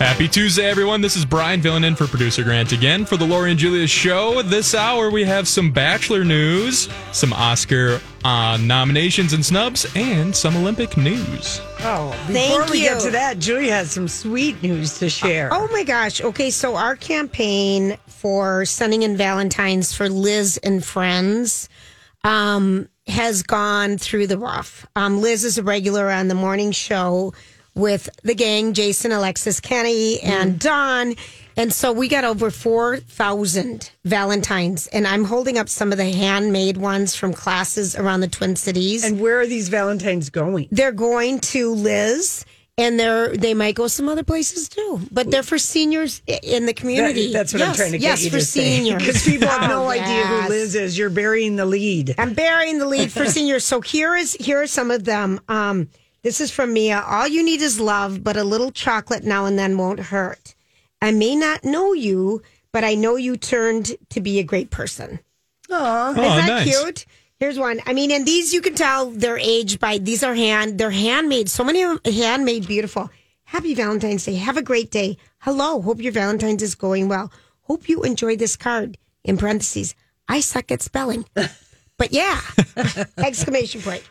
Happy Tuesday, everyone. This is Brian filling in for producer Grant again for the Lori and Julia show. This hour, we have some Bachelor news, some Oscar uh, nominations and snubs, and some Olympic news. Oh, before Thank we get you. to that, Julia has some sweet news to share. Oh my gosh. Okay, so our campaign for sending in Valentine's for Liz and friends um, has gone through the rough. Um, Liz is a regular on the morning show with the gang, Jason, Alexis, Kenny, and Don. And so we got over 4,000 Valentines. And I'm holding up some of the handmade ones from classes around the Twin Cities. And where are these Valentines going? they're going to Liz, and they're they might go some other places too. But they're for seniors i- in the community. That- that's what I'm Yes, trying to get yes, you for to seniors Because people have no Oh, idea who yes. Liz is. You're burying the lead. I'm burying the lead for seniors. So here is here are some of them. Um, this is from Mia. All you need is love, but a little chocolate now and then won't hurt. I may not know you, but I know you turned to be a great person. Aw. Oh, Isn't that nice. cute? Here's one. I mean, and these you can tell they're aged by. These are hand. They're handmade. So many of them handmade, beautiful. Happy Valentine's Day. Have a great day. Hello. Hope your Valentine's is going well. Hope you enjoy this card. In parentheses, I suck at spelling, but yeah! Exclamation point.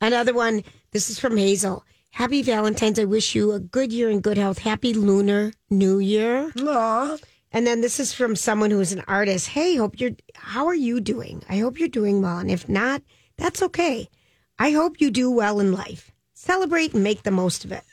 Another one. This is from Hazel. Happy Valentine's. I wish you a good year and good health. Happy Lunar New Year. Aw. And then this is from someone who's an artist. Hey, hope you're how are you doing? I hope you're doing well. And if not, that's okay. I hope you do well in life. Celebrate and make the most of it.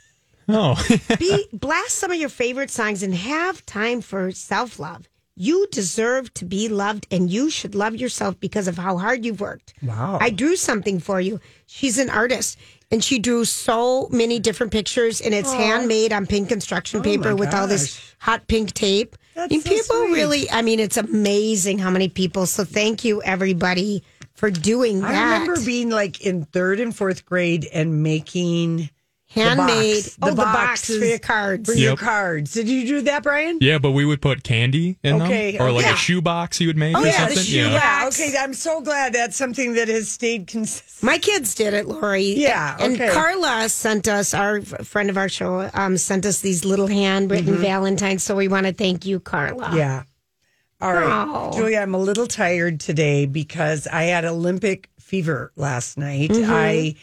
Oh, Be blast some of your favorite songs and have time for self-love. You deserve to be loved and you should love yourself because of how hard you've worked. Wow. I drew something for you. She's an artist and she drew so many different pictures and it's handmade on pink construction oh paper Oh with all this hot pink tape. That's mean, so people sweet. really, I mean, it's amazing how many people. So thank you, everybody, for doing that. I remember being like in third and fourth grade and making handmade. box. oh, The the box boxes for your cards. for your cards. Did you do that, Brian? yeah, but we would put candy in Okay, them, or like okay. a shoe box you would make Oh or yeah, the something. shoe yeah. box. Okay, I'm so glad that's something that has stayed consistent. My kids did it, Lori. Yeah, And okay. Carla sent us, our friend of our show, um, sent us these little handwritten Valentines. So we want to thank you, Carla. Mm-hmm. Yeah. All right, Oh. Julia, I'm a little tired today because I had Olympic fever last night. Mm-hmm. I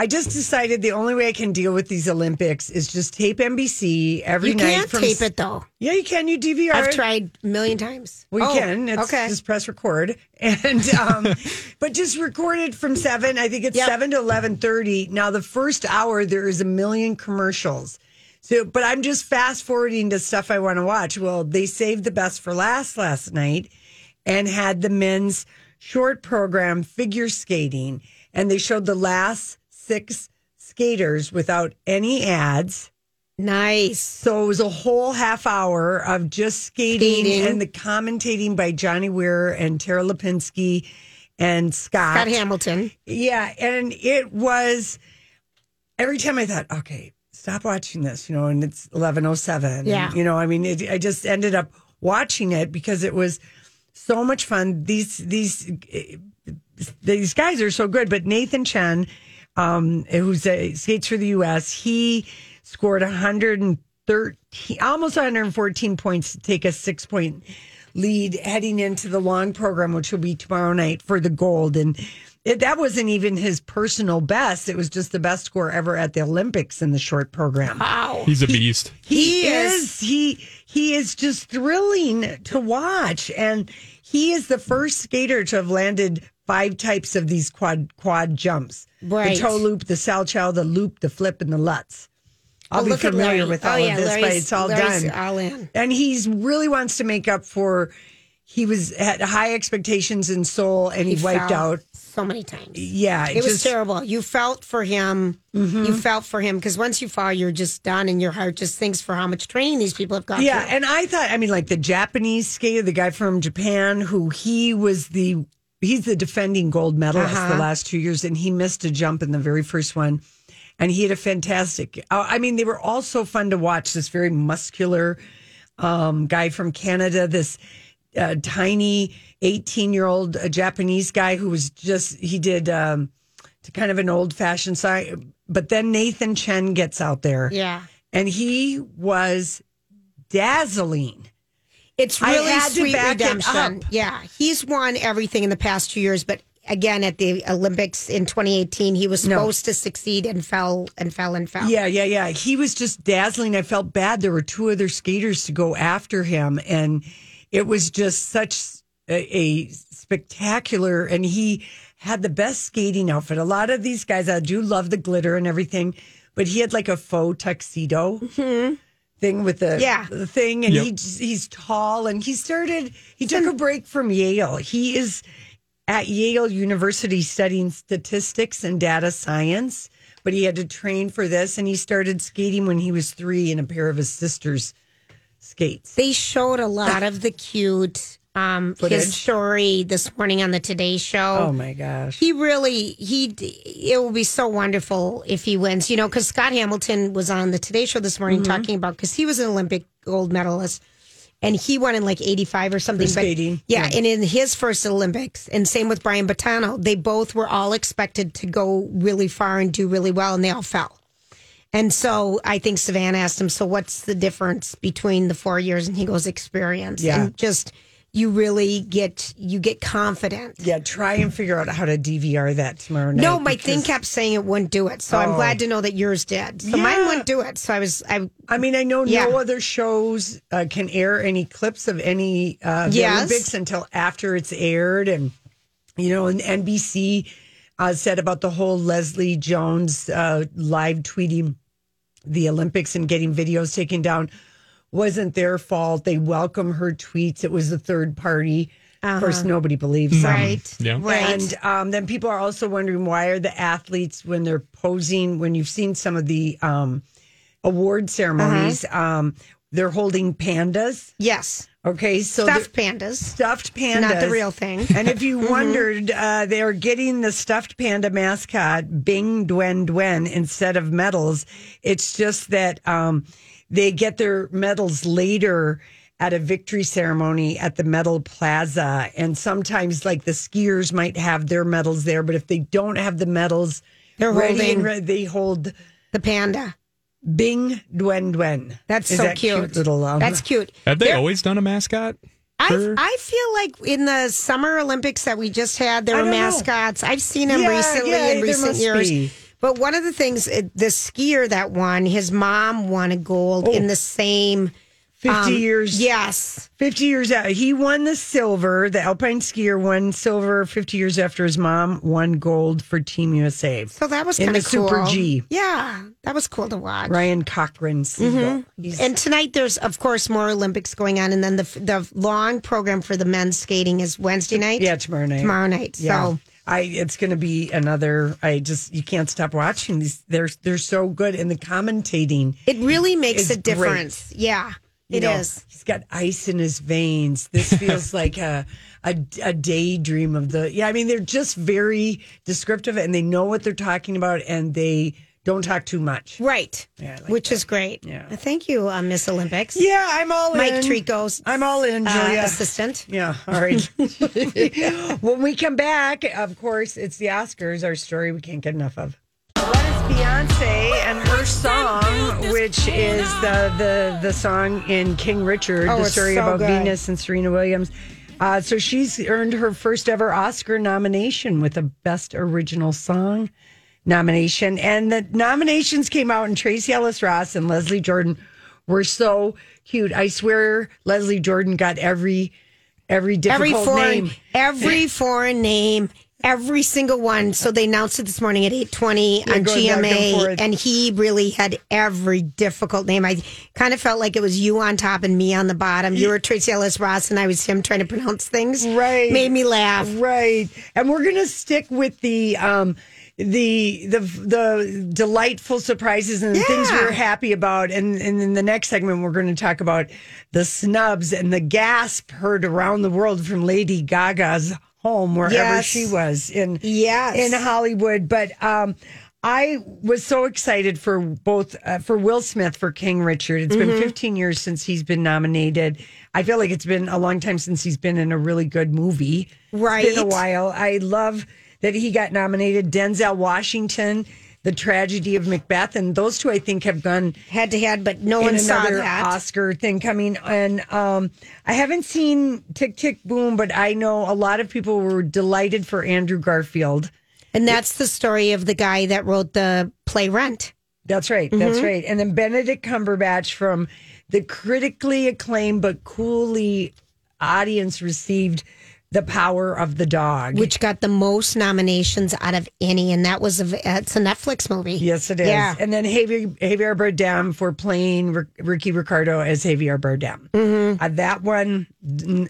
I just decided the only way I can deal with these Olympics is just tape NBC every You night. You can't from tape it, though. Yeah, you can. You DVR. I've it. tried a million times. We Oh, can. It's okay. just press record, and um, but just record it from seven. I think it's Yep. seven to eleven thirty. Now the first hour there is a million commercials. So, but I'm just fast forwarding to stuff I want to watch. Well, they saved the best for last last night, and had the men's short program figure skating, and they showed the last six skaters without any ads. Nice. So it was a whole half hour of just skating, Skating. and the commentating by Johnny Weir and Tara Lipinski and Scott. Scott Hamilton. Yeah, and it was every time I thought, okay, stop watching this, you know, and it's eleven oh seven. Yeah. you know, I mean, it, I just ended up watching it because it was so much fun. These these eh, these guys are so good, but Nathan Chen, um, who's a, skates for the U.S., he scored 113, almost 114 points to take a six point lead heading into the long program, which will be tomorrow night for the gold. And It, that wasn't even his personal best. It was just the best score ever at the Olympics in the short program. Wow. He's a beast. He, He is. is. he he is just thrilling to watch, and he is the first skater to have landed five types of these quad quad jumps: Right. the toe loop, the salchow, the loop, the flip, and the lutz. Oh, I'll Oh, be familiar with Oh, all yeah, of this, but it's all Larry's done. all in. And he's really wants to make up for. He was had high expectations in Seoul, and he, wiped fell out. so many times. Yeah, It was just- Mm-hmm. terrible. You felt for him. You felt for him because once you fall, you're just done, and your heart just thinks for how much training these people have gone Yeah, through. and I thought, I mean, like the Japanese skater, the guy from Japan, who he was the he's the defending gold medalist Uh-huh. the last two years, and he missed a jump in the very first one, and he had a fantastic. uh, I mean, they were all so fun to watch. This very muscular um, guy from Canada, this uh, tiny eighteen year old Japanese guy who was just he did. Um, to kind of an old fashioned side, but then Nathan Chen gets out there, Yeah. and he was dazzling. It's I really had sweet redemption. Yeah, he's won everything in the past two years, but again at the Olympics in 2018, he was No. supposed to succeed and fell and fell and fell. Yeah, yeah, yeah. He was just dazzling. I felt bad. There were two other skaters to go after him, and it was just such a, a spectacular. And he had the best skating outfit. A lot of these guys, I do love the glitter and everything, but he had like a faux tuxedo. Mm-hmm. Thing with the, Yeah. the thing, and Yep. he he's tall, and he started. He took a break from Yale. He is at Yale University studying statistics and data science, but he had to train for this and he started skating when he was three in a pair of his sister's skates. They showed a lot of the cute um, Footage. his story this morning on the Today Show. Oh my gosh. He really he it will be so wonderful if he wins. You know, because Scott Hamilton was on the Today Show this morning Mm-hmm. talking about because he was an Olympic gold medalist. And he won in like 85 or something. But- skating, yeah, yeah. And in his first Olympics, and same with Brian Boitano, they both were all expected to go really far and do really well, and they all fell. And so I think Savannah asked him, So what's the difference between the four years? And he goes, Experience. Yeah. And just, you really get, you get confident. Yeah, try and figure out how to DVR that tomorrow night. No, my thing kept saying it wouldn't do it. So I'm Oh. glad to know that yours did. So mine wouldn't do it. So I was, I, I mean, I know Yeah. no other shows uh, can air any clips of any uh, Yes. Olympics until after it's aired, and you know, and NBC uh, said about the whole Leslie Jones uh, live tweeting the Olympics and getting videos taken down wasn't their fault. They welcome her tweets. It was a third party. Of course, nobody believes them. Uh-huh. right. Yeah. Right. And um, then people are also wondering why are the athletes when they're posing when you've seen some of the um, award ceremonies, Uh-huh. um, they're holding pandas. yes. Okay, so Stuffed pandas. stuffed pandas, Not the real thing. And if you wondered, uh, they are getting the stuffed panda mascot Bing Dwen Dwen instead of medals. It's just that um, they get their medals later at a victory ceremony at the medal plaza, and sometimes like the skiers might have their medals there, but if they don't have the medals, They're holding- they hold The panda. Bing Dwen Dwen. That's Is so that cute. little um, That's cute. Have they There- always done a mascot? I, I feel like in the Summer Olympics that we just had, there I were don't know. mascots. I've seen them Yeah, recently yeah, in there recent must years. be. But one of the things, uh, the skier that won, his mom won a gold in the same. 50 um, years. Yes. 50 years out. He won the silver. The alpine skier won silver 50 years after his mom won gold for Team USA. So that was kind of cool. And the Super G. Yeah, that was cool to watch. Ryan Cochran. He's- And tonight there's of course more Olympics going on, and then the the long program for the men's skating is Wednesday night. yeah, tomorrow night. tomorrow night. Yeah. So I it's going to be another I just you can't stop watching these they're they're so good and the commentating it really makes a difference. Yeah, you it is. know, He's got ice in his veins. This feels like a, a a daydream of the. Yeah, I mean they're just very descriptive and they know what they're talking about and they don't talk too much. Right. Yeah, like Which that. is great. Yeah. Uh, Thank you, uh, Miss Olympics. Yeah, I'm all Mike in. Mike Trico's I'm all in, uh, assistant. yeah, all right. when we come back, of course, it's the Oscars, our story we can't get enough of. Beyonce and her song, which is the the the song in King Richard, Oh, the story so about good. Venus and Serena Williams. Uh, so she's earned her first ever Oscar nomination with a Best Original Song nomination. And the nominations came out, and Tracee Ellis Ross and Leslie Jordan were so cute. I swear, Leslie Jordan got every every Every difficult foreign, name. every foreign name, every single one. So they announced it this morning at eight twenty on going and GMA, and he really had every difficult name. I kind of felt like it was you on top and me on the bottom. You were Tracee Ellis Ross, and I was him trying to pronounce things. Right. made me laugh. Right. And we're gonna stick with the um the the the delightful surprises and the things Yeah. we're happy about. And, and in the next segment we're gonna talk about the snubs and the gasp heard around the world from Lady Gaga's home wherever Yes. she was in Yes. in Hollywood. But um I was so excited for both uh, for Will Smith for King Richard. It's Mm-hmm. been 15 years since he's been nominated. I feel like it's been a long time since he's been in a really good movie. It's been a while. I love that he got nominated. Denzel Washington, The Tragedy of Macbeth, and those two I think have gone Head to head, but no one saw that. Oscar thing coming. And um, I haven't seen Tick Tick Boom, but I know a lot of people were delighted for Andrew Garfield. And that's the story of the guy that wrote the play Rent. That's right. Mm-hmm. That's right. And then Benedict Cumberbatch from the critically acclaimed but coolly audience received The Power of the Dog. which got the most nominations out of any, and that was a it's a Netflix movie. Yes, it is. Yeah. And then Javier, Javier Bardem for playing Rick- Ricky Ricardo as Javier Bardem. Mm-hmm. Uh, that one,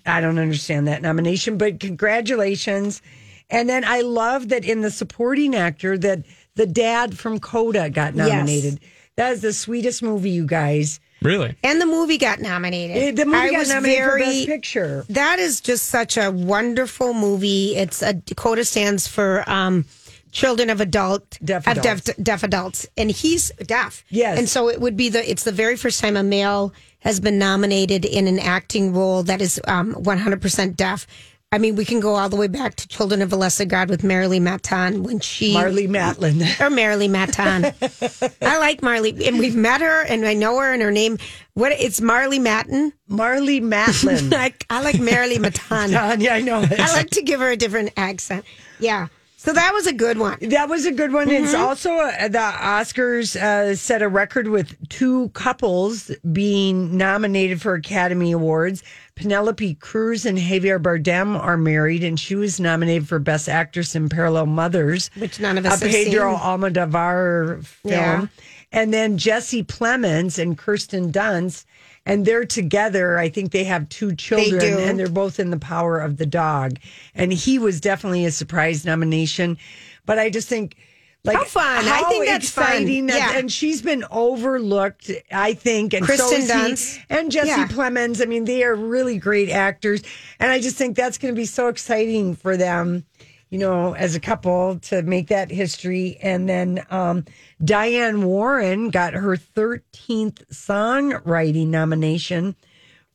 I don't understand that nomination, but congratulations. And then I love that in the supporting actor that the dad from Coda got Yes. nominated. That is the sweetest movie, you guys. Really? And the movie got nominated. Eh, The movie I got was nominated for very- Best Picture. That is just such a wonderful movie. It's a Dakota stands for um, children of adult Deaf of adults. deaf, deaf adults, and he's deaf. Yes. and so it would be the it's the very first time a male has been nominated in an acting role that is um, 100% deaf. I mean, we can go all the way back to Children of a Lesser God with Marilee Maton when she Marlee Matlin. or Marilee Maton. I like Marley, and we've met her, and I know her, and her name. What it's Marley Maton. Marlee Matlin. I, I like Marilee Maton. yeah, I know. it. I like to give her a different accent. Yeah. So that was a good one. That was a good one. It's Mm-hmm. also uh, the Oscars uh, set a record with two couples being nominated for Academy Awards. Penelope Cruz and Javier Bardem are married, and she was nominated for Best Actress in Parallel Mothers, Which none of us a have Pedro seen. Almodovar film. Yeah. And then Jesse Plemons and Kirsten Dunst, and they're together. I think they have two children, do. and they're both in The Power of the Dog. And he was definitely a surprise nomination. But I just think, like, How fun. I think that's fun. exciting that- Yeah. And she's been overlooked, I think. And Kristen is he. Dunst. And Jesse Yeah. Plemons. I mean, they are really great actors. And I just think that's going to be so exciting for them you know, as a couple to make that history. And then um, Diane Warren got her 13th songwriting nomination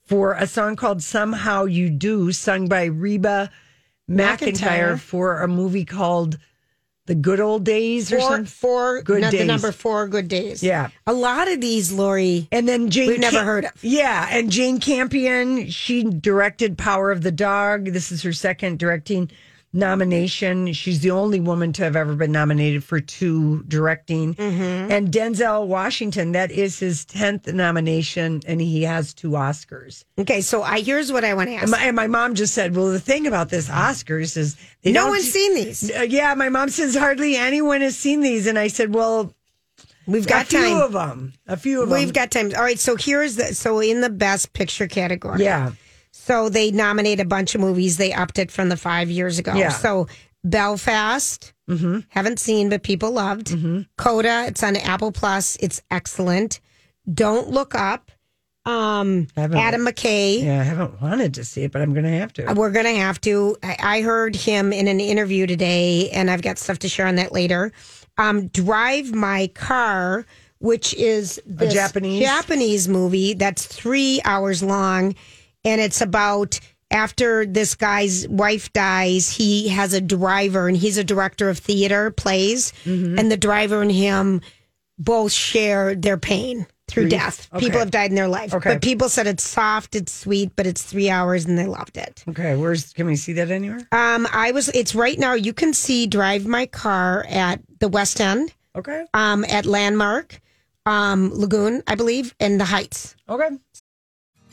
for a song called Somehow You Do, sung by Reba McIntyre, McEntire. for a movie called The Good Old Days or Four, something. four Good no, the Days. number four good days. Yeah. A lot of these, Lori. And then Jane We've never Cam- heard of. Yeah, and Jane Campion, she directed Power of the Dog. This is her second directing nomination. She's the only woman to have ever been nominated for two directing. Mm-hmm. And Denzel Washington, that is his 10th nomination, and he has two Oscars. Okay, so I here's what I want to ask. And my, and my mom just said, well, the thing about this Oscars is they no one's seen these. Uh, yeah, my mom says hardly anyone has seen these. And I said, well, We've got a got few of them. A few of them. We've got time. All right, so here's the so in the best picture category. Yeah. So they nominate a bunch of movies. They upped it from the five years ago. Yeah. So Belfast, Mm-hmm. haven't seen, but people loved. Coda, it's on Apple Plus. It's excellent. Don't Look Up. Um, Adam McKay. Yeah, I haven't wanted to see it, but I'm going to have to. We're going to have to. I, I heard him in an interview today, and I've got stuff to share on that later. Um, Drive My Car, which is this Japanese? Japanese movie that's three hours long, and it's about after this guy's wife dies, he has a driver, and he's a director of theater plays, Mm-hmm. and the driver and him both share their pain through Three? death. Okay. People have died in their life. Okay. But people said it's soft, it's sweet, but it's three hours and they loved it. Okay, where's can we see that anywhere? Um, I was, it's right now, you can see Drive My Car at the West End, Okay, um, at Landmark, um, Lagoon, I believe, and the Heights. okay.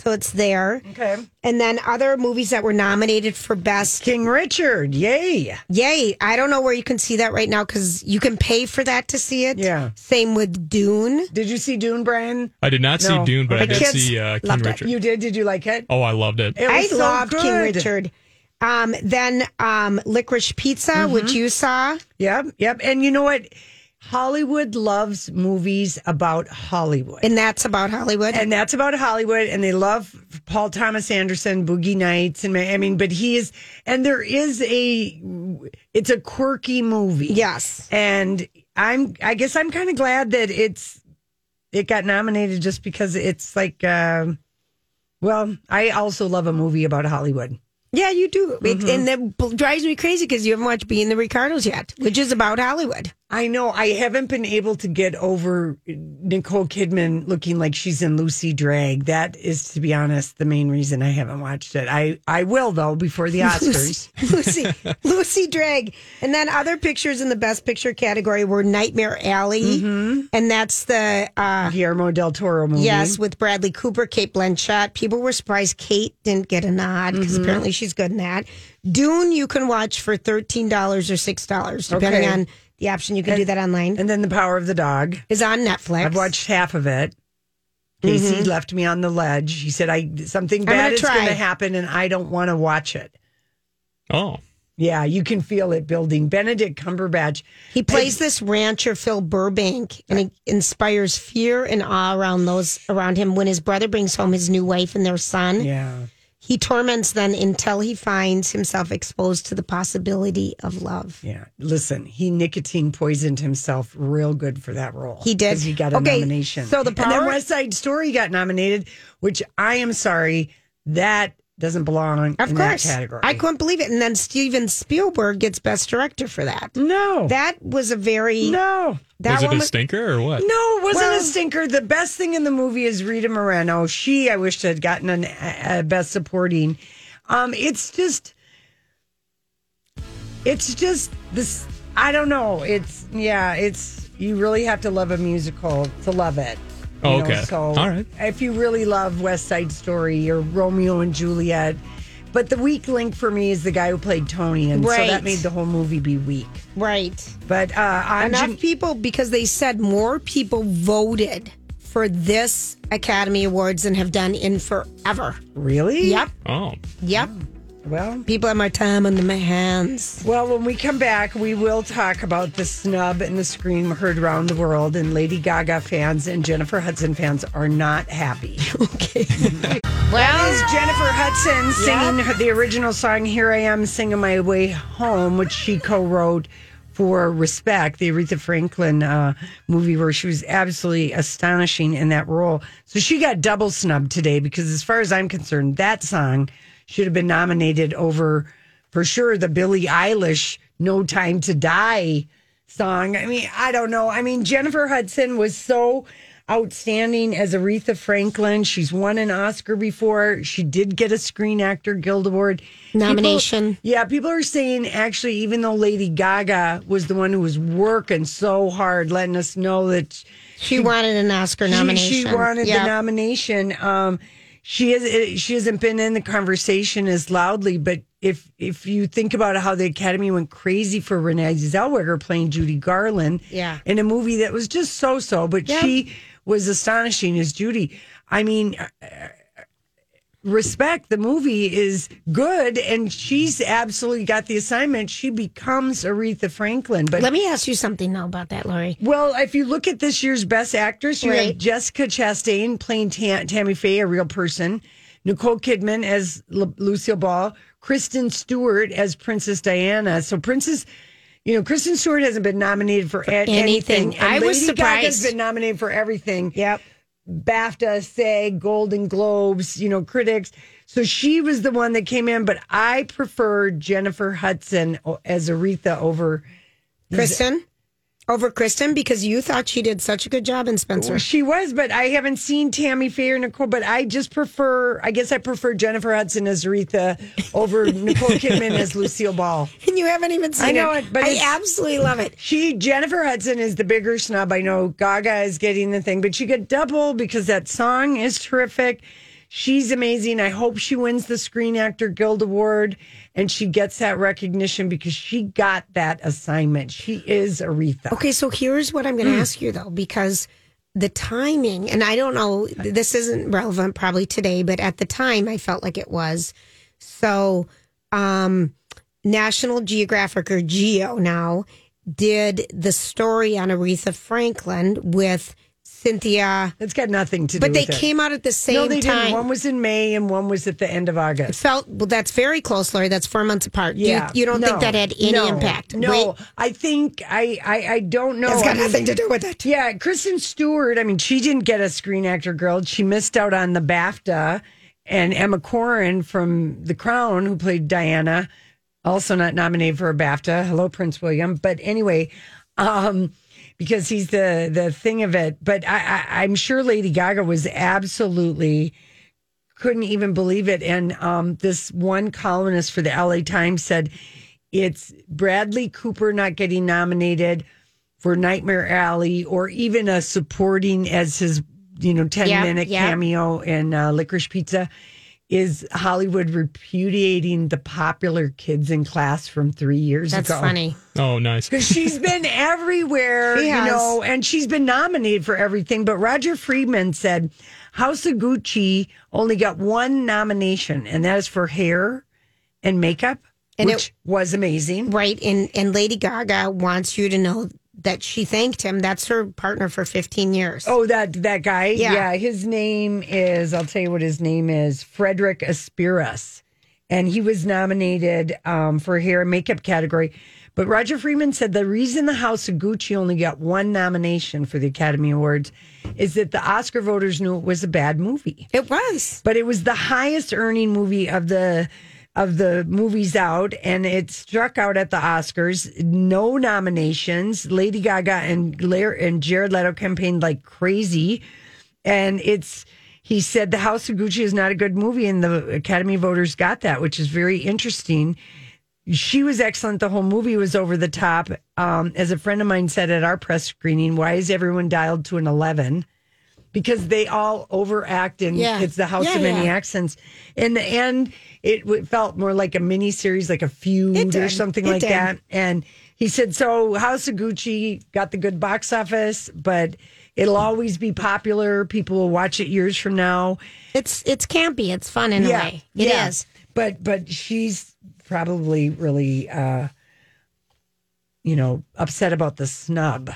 So it's there. Okay. And then other movies that were nominated for Best King Richard, yay! Yay. I don't know where you can see that right now because you can pay for that to see it. Yeah. Same with Dune. Did you see Dune, Brian? I did not No. see Dune, but I My did kids see uh, King loved it. Richard. You did. Did you like it? Oh, I loved it. It I was so loved King good. Richard. Um, then um, Licorice Pizza, Mm-hmm. which you saw. Yep, yep. And you know what? Hollywood loves movies about Hollywood. And that's about Hollywood. and that's about Hollywood, and they love Paul Thomas Anderson, Boogie Nights, and I mean, but he is, and there is a, it's a quirky movie, yes. and I'm, I guess I'm kind of glad that it's, it got nominated just because it's like, um well, I also love a movie about Hollywood. Yeah, you do. Mm-hmm. and that drives me crazy because you haven't watched Being the Ricardos yet, which is about Hollywood. I know I haven't been able to get over Nicole Kidman looking like she's in Lucy Drag. That is, to be honest, the main reason I haven't watched it. I, I will though before the Oscars. Lucy, Lucy Drag. And then other pictures in the Best Picture category were Nightmare Alley. Mm-hmm. And that's the, uh, Guillermo del Toro movie. yes, with Bradley Cooper, Cate Blanchett. People were surprised Cate didn't get a nod because Mm-hmm. apparently she's good in that. Dune, you can watch for $13 or $6, depending Okay. on the option. You can do that online. and then The Power of the Dog. is on Netflix. I've watched half of it. Casey mm-hmm. left me on the ledge. He said, "I something gonna bad is going to happen, and I don't want to watch it." Oh, Yeah, you can feel it building. Benedict Cumberbatch. He plays this rancher, Phil Burbank, and he inspires fear and awe around those around him. When his brother brings home his new wife and their son, Yeah, he torments them until he finds himself exposed to the possibility of love. yeah. Listen, he nicotine poisoned himself real good for that role. He did? 'Cause He got a Okay, nomination. so the and then West Side Story got nominated, which I am sorry that doesn't belong Of in course, that category. I couldn't believe it. And then Steven Spielberg gets Best Director for that. no, That was a very no. that was it one a stinker or what? No, it wasn't Well- a stinker. The best thing in the movie is Rita Moreno. She, I wish, had gotten an a best supporting. Um, it's just, it's just this. I don't know. It's yeah. It's you really have to love a musical to love it. You Oh, know, okay. so All right. if you really love West Side Story or Romeo and Juliet. But the weak link for me is the guy who played Tony, and so that made the whole movie be weak. right. But uh, on Enough Jan- people because they said more people voted for this Academy Awards than have done in forever. really, Yep. Oh, Yep. Well, People have my time on my hands. Well, when we come back, we will talk about the snub and the scream heard around the world, and Lady Gaga fans and Jennifer Hudson fans are not happy. Okay. Well, that is Jennifer Hudson singing her, the original song "Here I Am Singing My Way Home," which she co-wrote for Respect, the Aretha Franklin uh, movie, where she was absolutely astonishing in that role. So she got double snubbed today because, as far as I'm concerned, that song should have been nominated over, for sure, the Billie Eilish "No Time to Die" song. I mean, I don't know. I mean, Jennifer Hudson was so outstanding as Aretha Franklin. She's won an Oscar before. She did get a Screen Actor Guild Award People- Nomination. yeah, people are saying actually, even though Lady Gaga was the one who was working so hard, letting us know that She wanted an Oscar nomination. She, wanted Yeah. the nomination. Um, she has eh, she hasn't been in the conversation as loudly, but if if you think about how the Academy went crazy for Renee Zellweger playing Judy Garland, Yeah. in a movie that was just so so, but Yeah. she was astonishing as Judy. I mean. Respect the movie is good, and she's absolutely got the assignment. She becomes Aretha Franklin, but Let me ask you something now about that, Lori. well, if you look at this year's Best Actress, you Right. have Jessica Chastain playing Ta- Tammy Faye, a real person, Nicole Kidman as L- Lucille Ball, Kristen Stewart as Princess Diana. So Princess, you know, Kristen Stewart hasn't been nominated for, a- anything. anything. I was Lady Gaga's surprised. been nominated for everything. Yep. BAFTA, SAG, Golden Globes, you know, critics. So she was the one that came in, but I prefer Jennifer Hudson as Aretha over Kristen? Over Kristen because you thought she did such a good job in Spencer. She was, but I haven't seen Tammy Faye or Nicole. But I just prefer. I guess I prefer Jennifer Hudson as Aretha over Nicole Kidman as Lucille Ball. And you haven't even seen it. I know it, but I absolutely love it. She Jennifer Hudson is the bigger snub. I know Gaga is getting the thing, but she got double because that song is terrific. She's amazing. I hope she wins the Screen Actor Guild Award and she gets that recognition because she got that assignment. She is Aretha. Okay, so here's what I'm going to ask you though, because the timing, and I don't know, this isn't relevant probably today, but at the time I felt like it was. So, um, National Geographic or Geo now did the story on Aretha Franklin with Cynthia, It's got nothing to do but they it. came out at the same no, they time. didn't. One was in May and one was at the end of August. Felt well. That's very close, Lori. That's four months apart. Yeah, you, you don't no, think that had any no, impact? No, Wait, I think I, I I don't know. It's got mean, nothing to do with it. Yeah, Kristen Stewart. I mean, she didn't get a Screen Actor Guild. She missed out on the BAFTA, and Emma Corrin from The Crown, who played Diana, also not nominated for a BAFTA. Hello, Prince William. But anyway, um, because he's the the thing of it. But I, I, I'm sure Lady Gaga was absolutely couldn't even believe it. And um, this one columnist for the LA Times said it's Bradley Cooper not getting nominated for Nightmare Alley or even a supporting as his, you know, 10 Yep, minute yep. cameo in uh, Licorice Pizza is Hollywood repudiating the popular kids in class from three years That's ago. That's funny. Oh, nice. Because she's been everywhere, She you has. know, and she's been nominated for everything. But Roger Friedman said House of Gucci only got one nomination, and that is for hair and makeup, And it- which was amazing. Right. And and Lady Gaga wants you to know that she thanked him. That's her partner for 15 years. Oh, that that guy. Yeah. his name is. I'll tell you what his name is. Frederick Aspiras, and he was nominated um, for hair and makeup category. But Roger Freeman said the reason the House of Gucci only got one nomination for the Academy Awards is that the Oscar voters knew it was a bad movie. It was. But it was the highest earning movie of the of the movies out, and it struck out at the Oscars. No nominations. Lady Gaga and Lar- and Jared Leto campaigned like crazy, and it's. He said the House of Gucci is not a good movie, and the Academy voters got that, which is very interesting. She was excellent. The whole movie was over the top. Um, as a friend of mine said at our press screening, why is everyone dialed to an 11? Because they all overact and Yeah. it's the House Yeah, of Many yeah. Accents. In the end, it felt more like a mini series, like a feud or something It like did. that. And he said, so House of Gucci got the good box office, but it'll always be popular. People will watch it years from now. It's it's campy. It's fun in a way. It is. yeah. But but she's probably really uh you know, upset about the snub.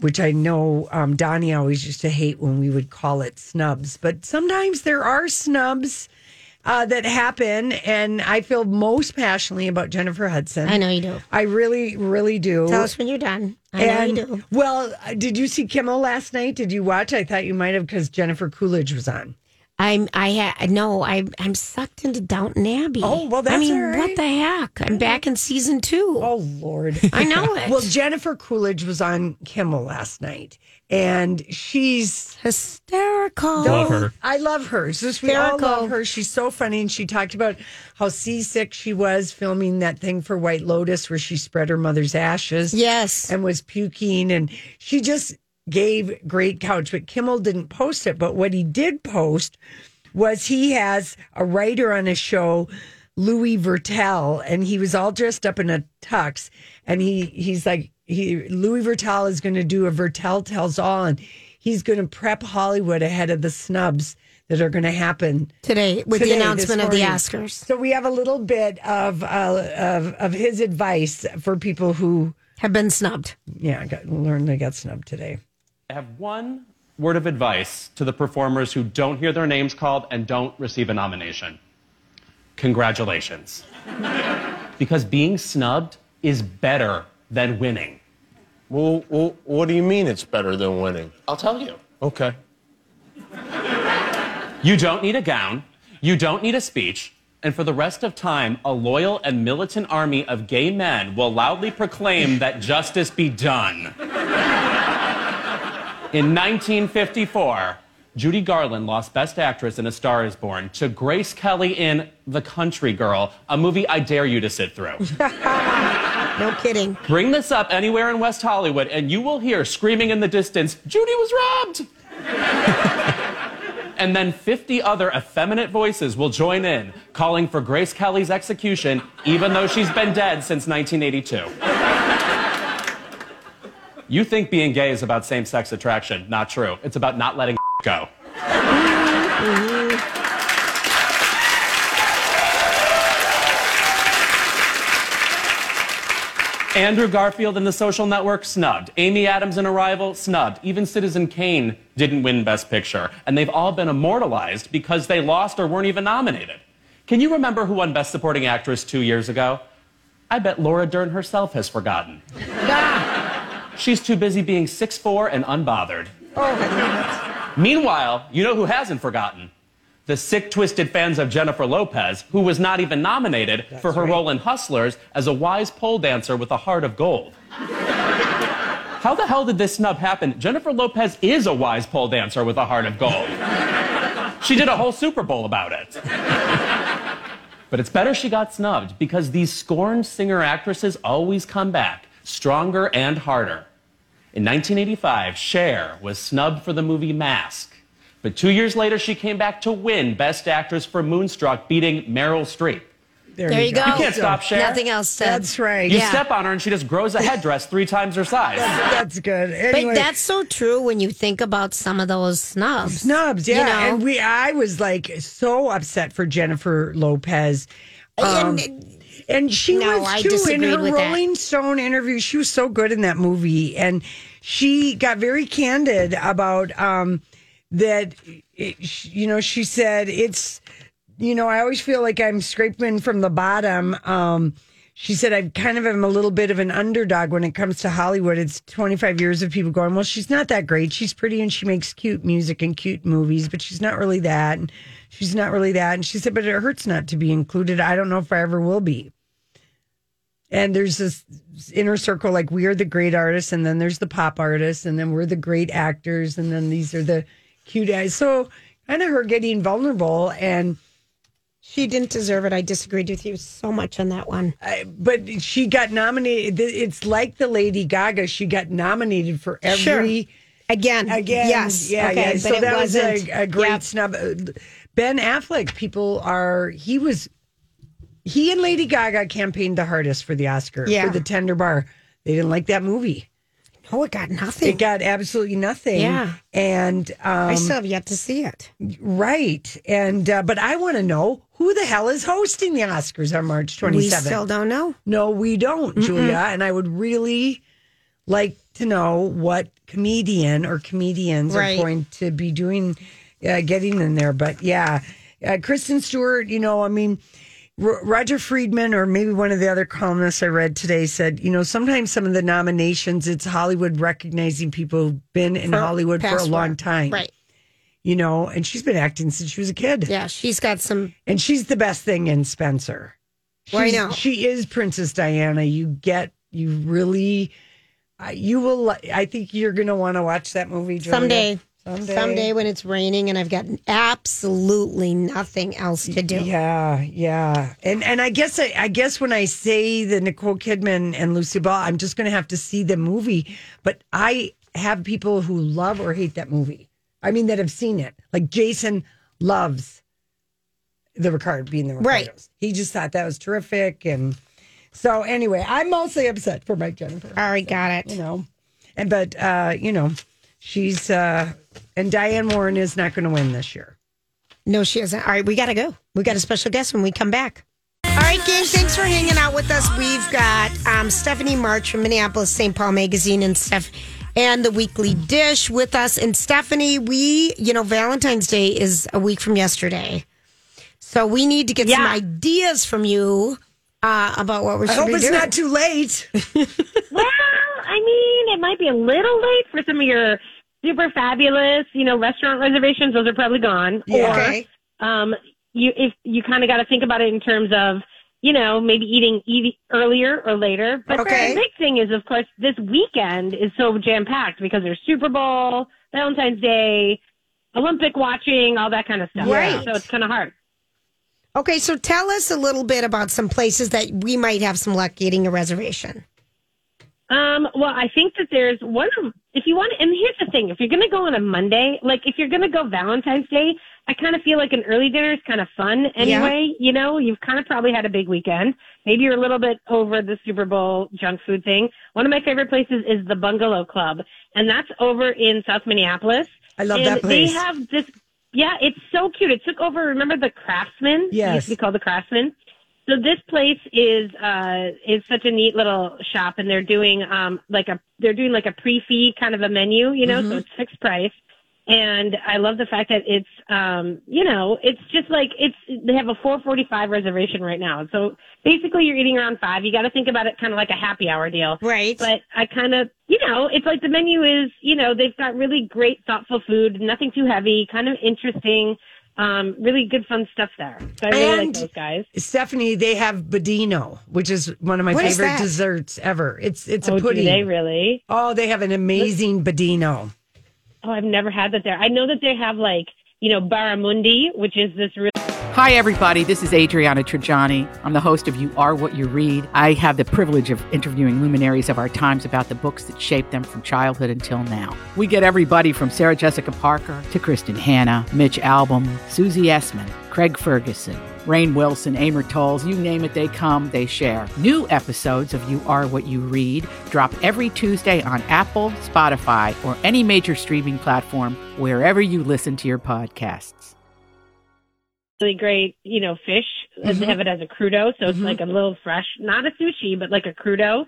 Which I know um Donnie always used to hate when we would call it snubs. But sometimes there are snubs uh, that happen, and I feel most passionately about Jennifer Hudson. I know you do. I really, really do. Tell us when you're done. I and know you do. well, did you see Kimmel last night? Did you watch? I thought you might have because Jennifer Coolidge was on. I'm I ha- no I I'm sucked into Downton Abbey. Oh, well, that's I mean, all right. what the heck? I'm mm-hmm. back in season two. Oh Lord, I know it. Well, Jennifer Coolidge was on Kimmel last night, and she's hysterical. Love her. I love her. So we all Hysterical. love her. She's so funny, and she talked about how seasick she was filming that thing for White Lotus, where she spread her mother's ashes. Yes. and was puking, and she just gave great couch, but Kimmel didn't post it. But what he did post was he has a writer on his show, Louis Virtel, and he was all dressed up in a tux, and he he's like he Louis Virtel is going to do a Virtel tells all, and he's going to prep Hollywood ahead of the snubs that are going to happen Today with today, the announcement of the. Oscars. So we have a little bit of uh, of of his advice for people who Have been snubbed. yeah got, learned they got snubbed today. I have one word of advice to the performers who don't hear their names called and don't receive a nomination. Congratulations. because being snubbed is better than winning. Well, well, what do you mean it's better than winning? I'll tell you. Okay. You don't need a gown, you don't need a speech, and for the rest of time, a loyal and militant army of gay men will loudly proclaim that justice be done. In 1954, Judy Garland lost Best Actress in A Star is Born to Grace Kelly in The Country Girl, a movie I dare you to sit through. No kidding. Bring this up anywhere in West Hollywood, and you will hear screaming in the distance, Judy was robbed! and then 50 other effeminate voices will join in, calling for Grace Kelly's execution, even though she's been dead since 1982. You think being gay is about same sex attraction. Not true. It's about not letting go. Andrew Garfield in The Social Network, snubbed. Amy Adams in Arrival, snubbed. Even Citizen Kane didn't win Best Picture. And they've all been immortalized because they lost or weren't even nominated. Can you remember who won Best Supporting Actress two years ago? I bet Laura Dern herself has forgotten. She's too busy being 6'4 and unbothered. Oh. Meanwhile, you know who hasn't forgotten? The sick, twisted fans of Jennifer Lopez, who was not even nominated for her role in Hustlers as a wise pole dancer with a heart of gold. How the hell did this snub happen? Jennifer Lopez is a wise pole dancer with a heart of gold. She did a whole Super Bowl about it. But it's better she got snubbed because these scorned singer actresses always come back stronger and harder. In 1985, Cher was snubbed for the movie Mask. But two years later, she came back to win Best Actress for Moonstruck, beating Meryl Streep. There, There you go. You can't stop Cher. Nothing else to. That's right. You Yeah. step on her and she just grows a headdress three times her size. That's good. But that's so true when you think about some of those snubs. snubs. Yeah, You know? and we I was like so upset for Jennifer Lopez. Um, And- And she No, was too in her with that. Rolling Stone interview. She was so good in that movie, and she got very candid about um, that. It, you know, she said it's. You know, I always feel like I'm scraping from the bottom. Um, she said I kind of am a little bit of an underdog when it comes to Hollywood. It's 25 years of people going, well, she's not that great. She's pretty and she makes cute music and cute movies, but she's not really that. And she's not really that. And she said, but it hurts not to be included. I don't know if I ever will be. And there's this inner circle, like we are the great artists, and then there's the pop artists, and then we're the great actors, and then these are the cute guys. So kind of her getting vulnerable and She didn't deserve it. I disagreed with you so much on that one. I, but she got nominated. It's like the Lady Gaga. She got nominated for every Sure. Again, again. yes, yeah, okay, yeah. but So it that was a, a great Yep. snub. Ben Affleck. People are. He was. He and Lady Gaga campaigned the hardest for the Oscar Yeah. for the Tender Bar. They didn't like that movie. No, it got nothing. It got absolutely nothing. Yeah. and um, I still have yet to see it. right. And uh, but I want to know who the hell is hosting the Oscars on March 27th. We still don't know. No, we don't, Julia. And I would really like to know what comedian or comedians Right. are going to be doing, uh, getting in there. But yeah, uh, Kristen Stewart, you know, I mean, R- Roger Friedman or maybe one of the other columnists I read today said, you know, sometimes some of the nominations, it's Hollywood recognizing people who've been in For Hollywood for a long work. time. Right. You know, and she's been acting since she was a kid. Yeah, she's got some. And she's the best thing in Spencer. Well, I know. She is Princess Diana. You get, you really, uh, you will, I think you're going to want to watch that movie Julia. Someday, Someday. someday when it's raining and I've got absolutely nothing else to do. Yeah, yeah. And and I guess I, I guess when I say the Nicole Kidman and Lucy Ball, I'm just going to have to see the movie. But I have people who love or hate that movie. I mean, that have seen it. Like Jason loves the Ricard being the Ricardos. Right. He just thought that was terrific. And so, anyway, I'm mostly upset for Mike Jennifer. All right, got it. You know, and but uh, you know, she's uh, and Diane Warren is not going to win this year. No, she isn't. All right, we got to go. We got a special guest when we come back. All right, gang, thanks for hanging out with us. We've got um, Stephanie March from Minneapolis St. Paul Magazine and Steph and the Weekly Dish with us. And Stephanie, we, you know, Valentine's Day is a week from yesterday. So we need to get some ideas from you uh, about what we I should hope be it's doing. not too late. Well, I mean, it might be a little late for some of your super fabulous, you know, restaurant reservations. Those are probably gone. Yeah. Or, Okay. um, you if you kind of got to think about it in terms of, you know, maybe eating eat earlier or later. But Okay. the big thing is, of course, this weekend is so jam packed because there's Super Bowl, Valentine's Day, Olympic watching, all that kind of stuff. Right. So it's kind of hard. Okay, so tell us a little bit about some places that we might have some luck getting a reservation. Um, well, I think that there's one of, if you want, and here's the thing, if you're going to go on a Monday, like if you're going to go Valentine's Day, I kind of feel like an early dinner is kind of fun anyway. You know, you've kind of probably had a big weekend. Maybe you're a little bit over the Super Bowl junk food thing. One of my favorite places is the Bungalow Club, and that's over in South Minneapolis. I love and that place. They have this, yeah, it's so cute. It took over, remember the Craftsman? It Yes. used to be called the Craftsman. So this place is uh is such a neat little shop and they're doing um like a they're doing like a prix fixe kind of a menu, you know, so it's fixed price. And I love the fact that it's um you know, it's just like it's they have a 445 reservation right now. So basically you're eating around 5. You got to think about it kind of like a happy hour deal. Right. But I kind of, you know, it's like the menu is, you know, they've got really great thoughtful food, nothing too heavy, kind of interesting. Um, really good fun stuff there. So I really And- like those guys. Stephanie, they have Budino, which is one of my What is favorite desserts ever. It's it's oh, a pudding. do they really? Oh, they have an amazing Budino. Oh, I've never had that there. I know that they have like, you know, barramundi, which is this really Hi, everybody. This is Adriana Trigiani. I'm the host of You Are What You Read. I have the privilege of interviewing luminaries of our times about the books that shaped them from childhood until now. We get everybody from Sarah Jessica Parker to Kristin Hannah, Mitch Albom, Susie Essman, Craig Ferguson, Rainn Wilson, Amor Towles, you name it, they come, they share. New episodes of You Are What You Read drop every Tuesday on Apple, Spotify, or any major streaming platform wherever you listen to your podcasts. really great, you know, fish. They have it as a crudo, so it's like a little fresh, not a sushi, but like a crudo.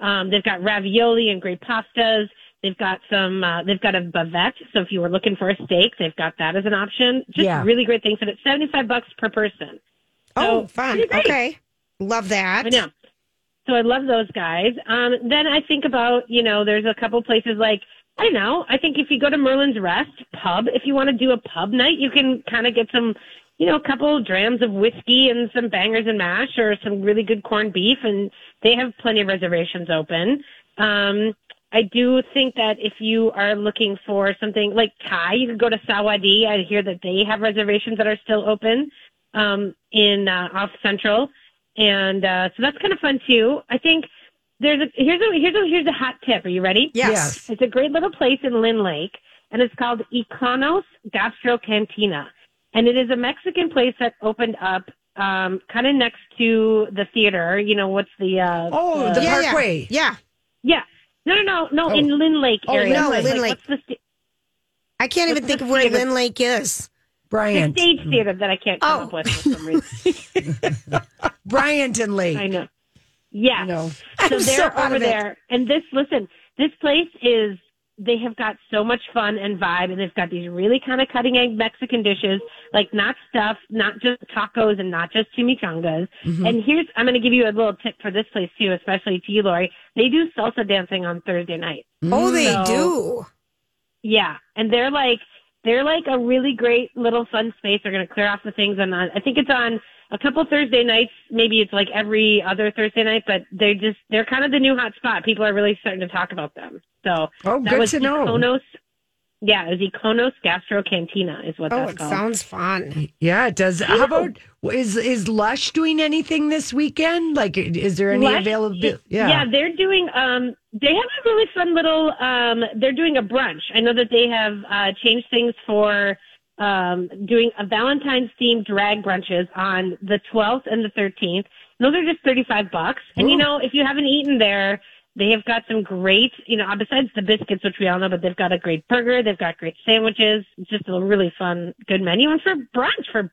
Um, they've got ravioli and great pastas. They've got some. Uh, they've got a bavette, so if you were looking for a steak, they've got that as an option. Just Yeah. really great things, and it's seventy five bucks per person. Oh, So, fun. Okay. Love that. I know. So I love those guys. Um, then I think about, you know, there's a couple places like, I don't know, I think if you go to Merlin's Rest pub, if you want to do a pub night, you can kind of get some, you know, a couple drams of whiskey and some bangers and mash or some really good corned beef and they have plenty of reservations open. Um, I do think that if you are looking for something like Thai, you could go to Sawatdee. I hear that they have reservations that are still open um, in uh, off Central, and uh, so that's kind of fun too. I think there's a here's a here's a here's a hot tip. Are you ready? Yes. Yes. It's a great little place in Lyn-Lake, and it's called Iconos Gastro Cantina, and it is a Mexican place that opened up um, kind of next to the theater. You know what's the uh, Oh, the Yeah, yeah. Parkway. Yeah. yeah. No, no, no, no. Oh. In Lyn-Lake Oh, area. no, Like, Lyn-Lake. What's the, sta- I can't even think of where theater? Lyn-Lake is. the stage theater that I can't come Oh. up with for some reason. Bryant and Lake. I know. Yeah. No. So I'm they're out over of it. there. And this, listen, this place is, they have got so much fun and vibe, and they've got these really kind of cutting edge Mexican dishes, like not stuff, not just tacos and not just chimichangas. Mm-hmm. And here's, I'm going to give you a little tip for this place too, especially to you, Lori. They do salsa dancing on Thursday night. Oh, they So- do. Yeah, and they're like they're like a really great little fun space. They're going to clear off the things, and I think it's on a couple Thursday nights. Maybe it's like every other Thursday night, but they just they're kind of the new hot spot. People are really starting to talk about them. So Oh, that good was to know. Iconos, yeah, it was Iconos Gastro Cantina is what Oh, that's it called. sounds fun. Yeah, it does. How about is is Lush doing anything this weekend? Like, is there any Lush- availability? yeah, yeah, they're doing. Um, they have a really fun little. Um, they're doing a brunch. I know that they have uh, changed things for um, doing a Valentine's themed drag brunches on the 12th and the 13th. Those are just 35 bucks. And you know, if you haven't eaten there, they have got some great, you know, besides the biscuits, which we all know, but they've got a great burger. They've got great sandwiches. It's just a really fun, good menu. And for brunch, for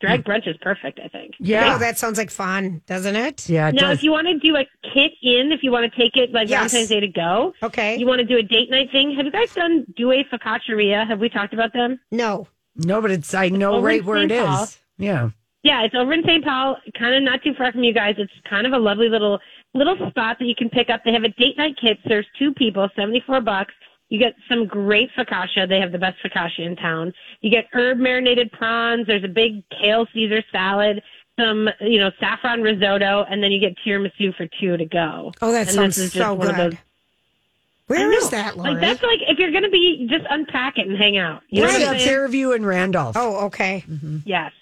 drag brunch is perfect, I think. Yeah, Oh, that sounds like fun, doesn't it? Yeah, now, if you want to do a kit in, if you want to take it like Yes. Valentine's Day to go, okay. You want to do a date night thing? Have you guys done Due Focacceria? Have we talked about them? No. No, but it's I know Over right in where it St. Paul. is. Yeah. Yeah, it's over in St. Paul, kind of not too far from you guys. It's kind of a lovely little little spot that you can pick up. They have a date night kit. There's two people, seventy four bucks. You get some great focaccia. They have the best focaccia in town. You get herb marinated prawns. There's a big kale Caesar salad, some you know saffron risotto, and then you get tiramisu for two to go. Oh, that and sounds this is just so one of good. those- Where I is know. that, Lori? Like that's like if you're gonna be just unpack it and hang out. You know Right, what I'm that's saying? Fairview and Randolph. Oh, okay. mhm Yes.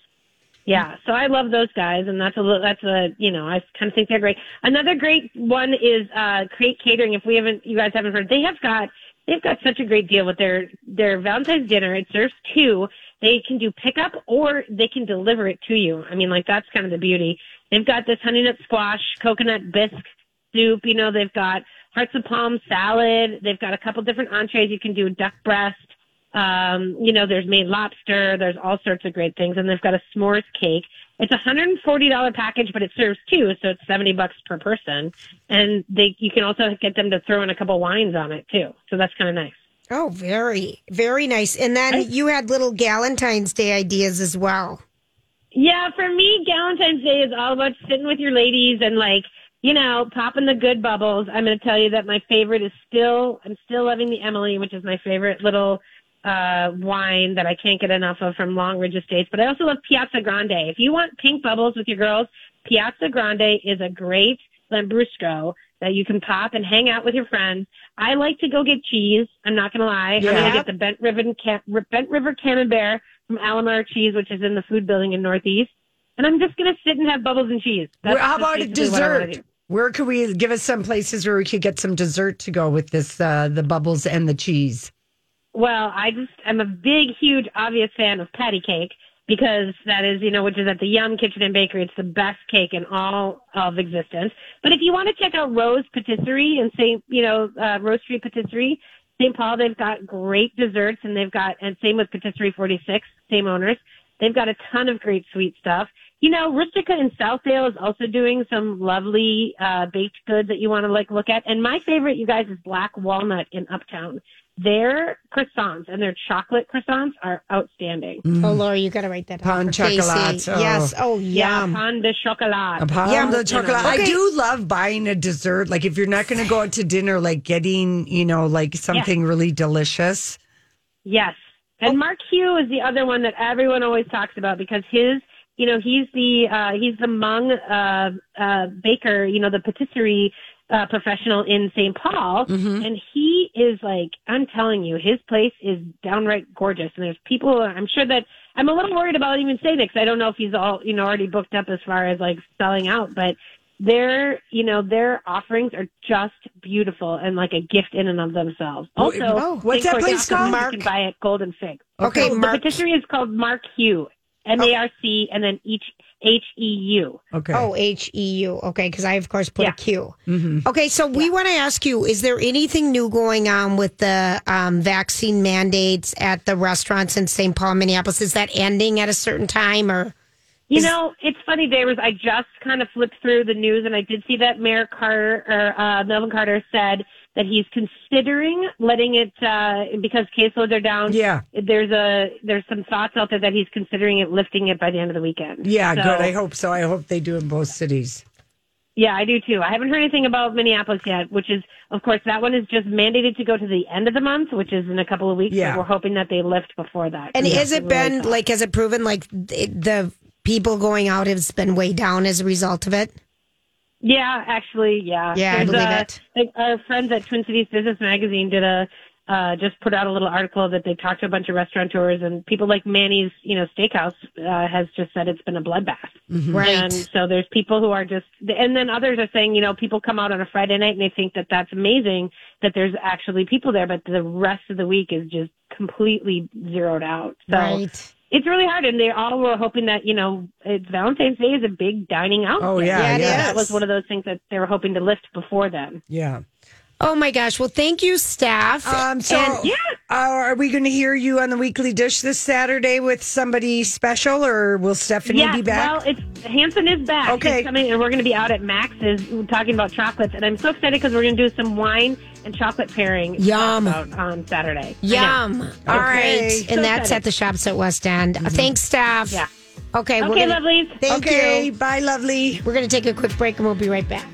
Yeah, so I love those guys, and that's a that's a you know I kind of think they're great. Another great one is uh, Create Catering. If we haven't, you guys haven't heard, they have got they've got such a great deal with their their Valentine's dinner. It serves two. They can do pickup or they can deliver it to you. I mean, like that's kind of the beauty. They've got this honey nut squash, coconut bisque soup. You know, they've got hearts of palm salad. They've got a couple different entrees. You can do duck breast. Um, you know, there's Maine lobster. There's all sorts of great things, and they've got a s'mores cake. It's a hundred and forty dollar package, but it serves two, so it's seventy bucks per person. And they, you can also get them to throw in a couple wines on it too. So that's kind of nice. Oh, very, very nice. And then you had little Galentine's Day ideas as well. Yeah, for me, Valentine's Day is all about sitting with your ladies and like, you know, popping the good bubbles. I'm going to tell you that my favorite is still, I'm still loving the Emily, which is my favorite little uh wine that I can't get enough of from Long Ridge Estates. But I also love Piazza Grande. If you want pink bubbles with your girls, Piazza Grande is a great Lambrusco that you can pop and hang out with your friends. I like to go get cheese. I'm not going to lie. I'm going to get the Bent River, Ca- Bent River Camembert from Alemar Cheese, which is in the food building in Northeast. And I'm just going to sit and have bubbles and cheese. That's how about a basically what I wanna dessert? Where could we give us some places where we could get some dessert to go with this, uh, the bubbles and the cheese? Well, I just I'm a big, huge, obvious fan of patty cake because that is, you know, which is at the Yum Kitchen and Bakery. It's the best cake in all of existence. But if you want to check out Rose Patisserie and St. You know, uh, Rose Street Patisserie, St. Paul, they've got great desserts, and they've got and same with Patisserie 46, same owners. They've got a ton of great sweet stuff. You know, Rustica in Southdale is also doing some lovely uh, baked goods that you want to like look at. And my favorite, you guys, is Black Walnut in Uptown. Their croissants and their chocolate croissants are outstanding. Oh, Laura, you got to write that Pan down. for Casey. chocolate, oh. Yes. Oh, Yeah, yum. pan de chocolat. A pound Yeah, of chocolate. Okay. I do love buying a dessert. Like if you're not going to go out to dinner, like getting, you know, like something really delicious. Yes. And Marc Heu is the other one that everyone always talks about because his, you know, he's the uh, he's the Hmong uh, uh, baker, you know, the patisserie uh, professional in St. Paul, and he is like, I'm telling you, his place is downright gorgeous. And there's people. I'm sure that I'm a little worried about even saying it because I don't know if he's all, you know, already booked up as far as like selling out, but. Their, you know, their offerings are just beautiful and like a gift in and of themselves. Also, Oh, what's that place called? You can buy it Golden Fig. Okay, So Marc. The patisserie is called Marc Heu, M A R C, and then each H E U. Okay. Oh, H E U. Okay, because I of course put Yeah. a Q. Mm-hmm. Okay, so we want to ask you: Is there anything new going on with the um, vaccine mandates at the restaurants in St. Paul, Minneapolis? Is that ending at a certain time, or You know, it's funny, Davis. I just kind of flipped through the news, and I did see that Mayor Carter, or uh, Melvin Carter, said that he's considering letting it uh, because caseloads are down. Yeah. there's a there's some thoughts out there that he's considering it lifting it by the end of the weekend. Yeah, So- good. I hope so. I hope they do in both cities. Yeah, I do too. I haven't heard anything about Minneapolis yet, which is, of course, that one is just mandated to go to the end of the month, which is in a couple of weeks. Yeah. But we're hoping that they lift before that. and has it been like has it proven like the people going out has been way down as a result of it? Yeah, actually, yeah. Yeah, I There's, believe uh, it. Like our friends at Twin Cities Business Magazine did a uh, just put out a little article that they talked to a bunch of restaurateurs and people like Manny's, you know, Steakhouse uh, has just said it's been a bloodbath. Right. And so there's people who are just, and then others are saying, you know, people come out on a Friday night and they think that that's amazing that there's actually people there, but the rest of the week is just completely zeroed out. So Right. It's really hard. And they all were hoping that, you know, it's Valentine's Day is a big dining out. Oh, yeah, Yeah, yeah. That was one of those things that they were hoping to lift before then. Yeah. Oh my gosh. Well, thank you, staff. Um, so, And- uh, are we going to hear you on the weekly dish this Saturday with somebody special, or will Stephanie yeah, be back? Yeah, well, it's Hansen is back. Okay. He's coming, and we're going to be out at Max's talking about chocolates. And I'm so excited because we're going to do some wine and chocolate pairing. Yum. about on Saturday. Yum. know. All right. Okay. And that's excited. at the shops at West End. Uh, Thanks, staff. Yeah. Okay. Okay, gonna- lovelies. Thank okay, you. bye, lovely. We're going to take a quick break and we'll be right back.